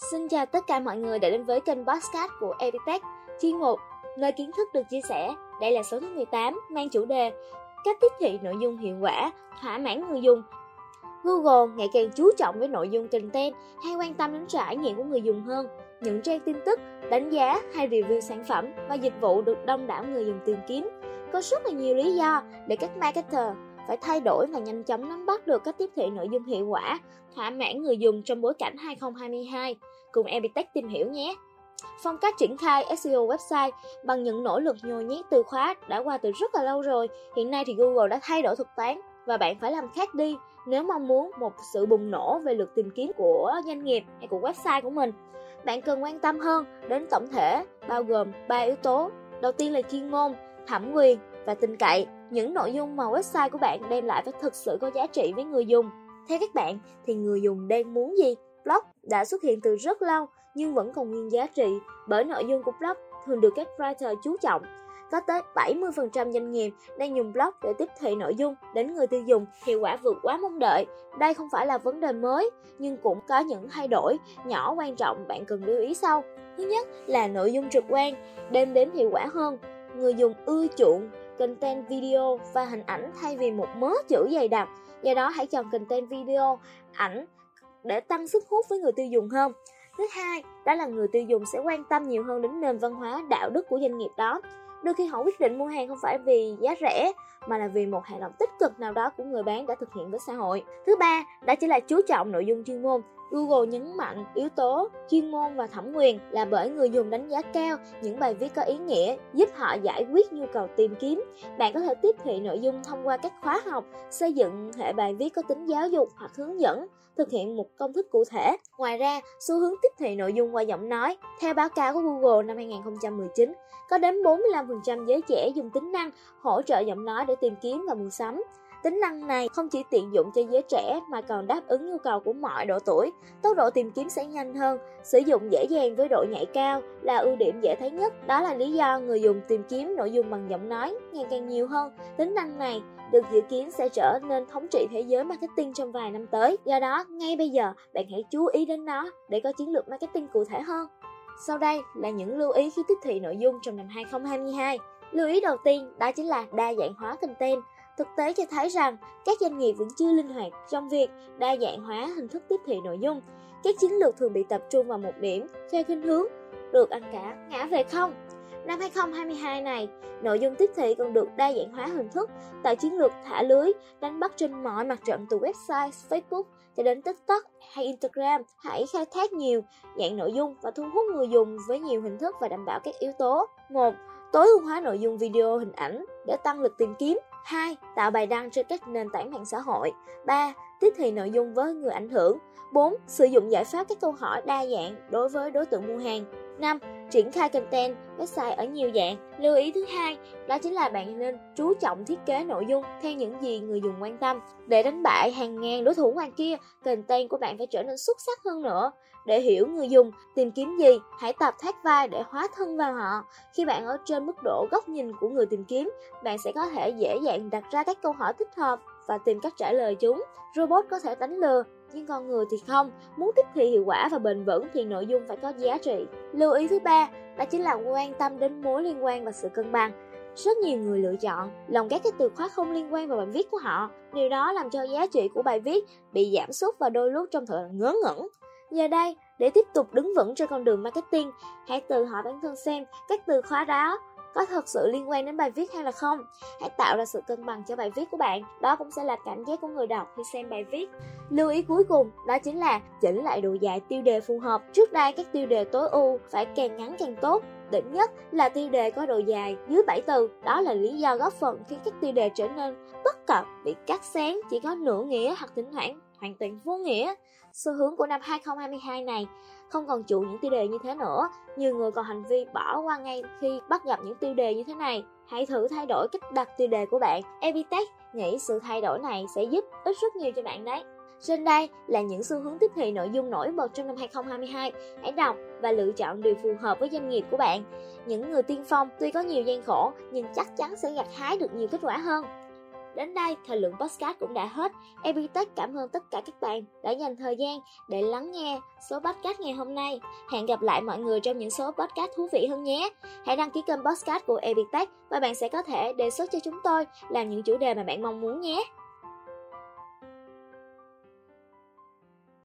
Xin chào tất cả mọi người đã đến với kênh podcast của Epitech, chuyên mục nơi kiến thức được chia sẻ. Đây là số thứ 18 mang chủ đề cách tiếp thị nội dung hiệu quả, thỏa mãn người dùng. Google ngày càng chú trọng với nội dung content hay quan tâm đến trải nghiệm của người dùng hơn. Những trang tin tức, đánh giá hay review sản phẩm và dịch vụ được đông đảo người dùng tìm kiếm. Có rất là nhiều lý do để các marketer phải thay đổi và nhanh chóng nắm bắt được cách tiếp thị nội dung hiệu quả, thỏa mãn người dùng trong bối cảnh 2022. Cùng Epitech tìm hiểu nhé! Phong cách triển khai SEO website bằng những nỗ lực nhồi nhét từ khóa đã qua từ rất là lâu rồi. Hiện nay thì Google đã thay đổi thuật toán và bạn phải làm khác đi nếu mong muốn một sự bùng nổ về lượt tìm kiếm của doanh nghiệp hay của website của mình. Bạn cần quan tâm hơn đến tổng thể bao gồm 3 yếu tố. Đầu tiên là chuyên môn, thẩm quyền và tin cậy. Những nội dung mà website của bạn đem lại phải thực sự có giá trị với người dùng. Theo các bạn thì người dùng đang muốn gì? Blog đã xuất hiện từ rất lâu nhưng vẫn còn nguyên giá trị bởi nội dung của blog thường được các writer chú trọng. Có tới 70% doanh nghiệp đang dùng blog để tiếp thị nội dung đến người tiêu dùng, hiệu quả vượt quá mong đợi. Đây không phải là vấn đề mới, nhưng cũng có những thay đổi nhỏ quan trọng bạn cần lưu ý sau. Thứ nhất là nội dung trực quan, đem đến hiệu quả hơn. Người dùng ưa chuộng content video và hình ảnh thay vì một mớ chữ dày đặc. Do đó hãy chọn content video, ảnh để tăng sức hút với người tiêu dùng hơn. Thứ hai, đó là người tiêu dùng sẽ quan tâm nhiều hơn đến nền văn hóa, đạo đức của doanh nghiệp đó. Đôi khi họ quyết định mua hàng không phải vì giá rẻ mà là vì một hành động tích cực nào đó của người bán đã thực hiện với xã hội. Thứ ba, đó chính là chú trọng nội dung chuyên môn. Google nhấn mạnh yếu tố chuyên môn và thẩm quyền là bởi người dùng đánh giá cao những bài viết có ý nghĩa, giúp họ giải quyết nhu cầu tìm kiếm. Bạn có thể tiếp thị nội dung thông qua các khóa học, xây dựng hệ bài viết có tính giáo dục hoặc hướng dẫn, thực hiện một công thức cụ thể. Ngoài ra, xu hướng tiếp thị nội dung qua giọng nói, theo báo cáo của Google năm 2019, có đến 45% giới trẻ dùng tính năng hỗ trợ giọng nói để tìm kiếm và mua sắm. Tính năng này không chỉ tiện dụng cho giới trẻ mà còn đáp ứng nhu cầu của mọi độ tuổi. Tốc độ tìm kiếm sẽ nhanh hơn, sử dụng dễ dàng với độ nhạy cao là ưu điểm dễ thấy nhất. Đó là lý do người dùng tìm kiếm nội dung bằng giọng nói ngày càng nhiều hơn. Tính năng này được dự kiến sẽ trở nên thống trị thế giới marketing trong vài năm tới. Do đó, ngay bây giờ, bạn hãy chú ý đến nó để có chiến lược marketing cụ thể hơn. Sau đây là những lưu ý khi tiếp thị nội dung trong năm 2022. Lưu ý đầu tiên đó chính là đa dạng hóa content. Thực tế cho thấy rằng các doanh nghiệp vẫn chưa linh hoạt trong việc đa dạng hóa hình thức tiếp thị nội dung. Các chiến lược thường bị tập trung vào một điểm theo khuynh hướng được ăn cả ngã về không. Năm 2022 này, nội dung tiếp thị còn được đa dạng hóa hình thức tại chiến lược thả lưới, đánh bắt trên mọi mặt trận từ website, Facebook cho đến TikTok hay Instagram. Hãy khai thác nhiều dạng nội dung và thu hút người dùng với nhiều hình thức và đảm bảo các yếu tố. 1. Tối ưu hóa nội dung video hình ảnh để tăng lực tìm kiếm. 2. Tạo bài đăng trên các nền tảng mạng xã hội. 3. Tiếp thị nội dung với người ảnh hưởng. 4. Sử dụng giải pháp các câu hỏi đa dạng đối với đối tượng mua hàng. 5. Triển khai content website ở nhiều dạng. Lưu ý thứ hai đó chính là bạn nên chú trọng thiết kế nội dung theo những gì người dùng quan tâm. Để đánh bại hàng ngàn đối thủ ngoài kia, content của bạn phải trở nên xuất sắc hơn nữa. Để hiểu người dùng tìm kiếm gì, hãy tập thác vai để hóa thân vào họ. Khi bạn ở trên mức độ góc nhìn của người tìm kiếm, bạn sẽ có thể dễ dàng đặt ra các câu hỏi thích hợp và tìm cách trả lời chúng. Robot có thể đánh lừa, nhưng con người thì không. Muốn tiếp thị hiệu quả và bền vững thì nội dung phải có giá trị. Lưu ý thứ ba, đó chính là quan tâm đến mối liên quan và sự cân bằng. Rất nhiều người lựa chọn lồng ghép các từ khóa không liên quan vào bài viết của họ. Điều đó làm cho giá trị của bài viết bị giảm sút và đôi lúc trong thời ngớ ngẩn. Giờ đây, để tiếp tục đứng vững trên con đường marketing, hãy tự hỏi bản thân xem các từ khóa đó có thật sự liên quan đến bài viết hay là không. Hãy tạo ra sự cân bằng cho bài viết của bạn. Đó cũng sẽ là cảm giác của người đọc khi xem bài viết. Lưu ý cuối cùng đó chính là chỉnh lại độ dài tiêu đề phù hợp. Trước đây các tiêu đề tối ưu phải càng ngắn càng tốt. Đỉnh nhất là tiêu đề có độ dài dưới 7 từ. Đó là lý do góp phần khiến các tiêu đề trở nên bất cập, bị cắt xén, chỉ có nửa nghĩa hoặc thỉnh thoảng hoàn toàn vô nghĩa. Xu hướng của năm 2022 này không còn chuộng những tiêu đề như thế nữa. Nhiều người còn hành vi bỏ qua ngay khi bắt gặp những tiêu đề như thế này. Hãy thử thay đổi cách đặt tiêu đề của bạn. Evitech nghĩ sự thay đổi này sẽ giúp ích rất nhiều cho bạn đấy. Trên đây là những xu hướng tiếp thị nội dung nổi bật trong năm 2022. Hãy đọc và lựa chọn điều phù hợp với doanh nghiệp của bạn. Những người tiên phong tuy có nhiều gian khổ, nhưng chắc chắn sẽ gặt hái được nhiều kết quả hơn. Đến đây, thời lượng podcast cũng đã hết. Epitech cảm ơn tất cả các bạn đã dành thời gian để lắng nghe số podcast ngày hôm nay. Hẹn gặp lại mọi người trong những số podcast thú vị hơn nhé. Hãy đăng ký kênh podcast của Epitech và bạn sẽ có thể đề xuất cho chúng tôi làm những chủ đề mà bạn mong muốn nhé.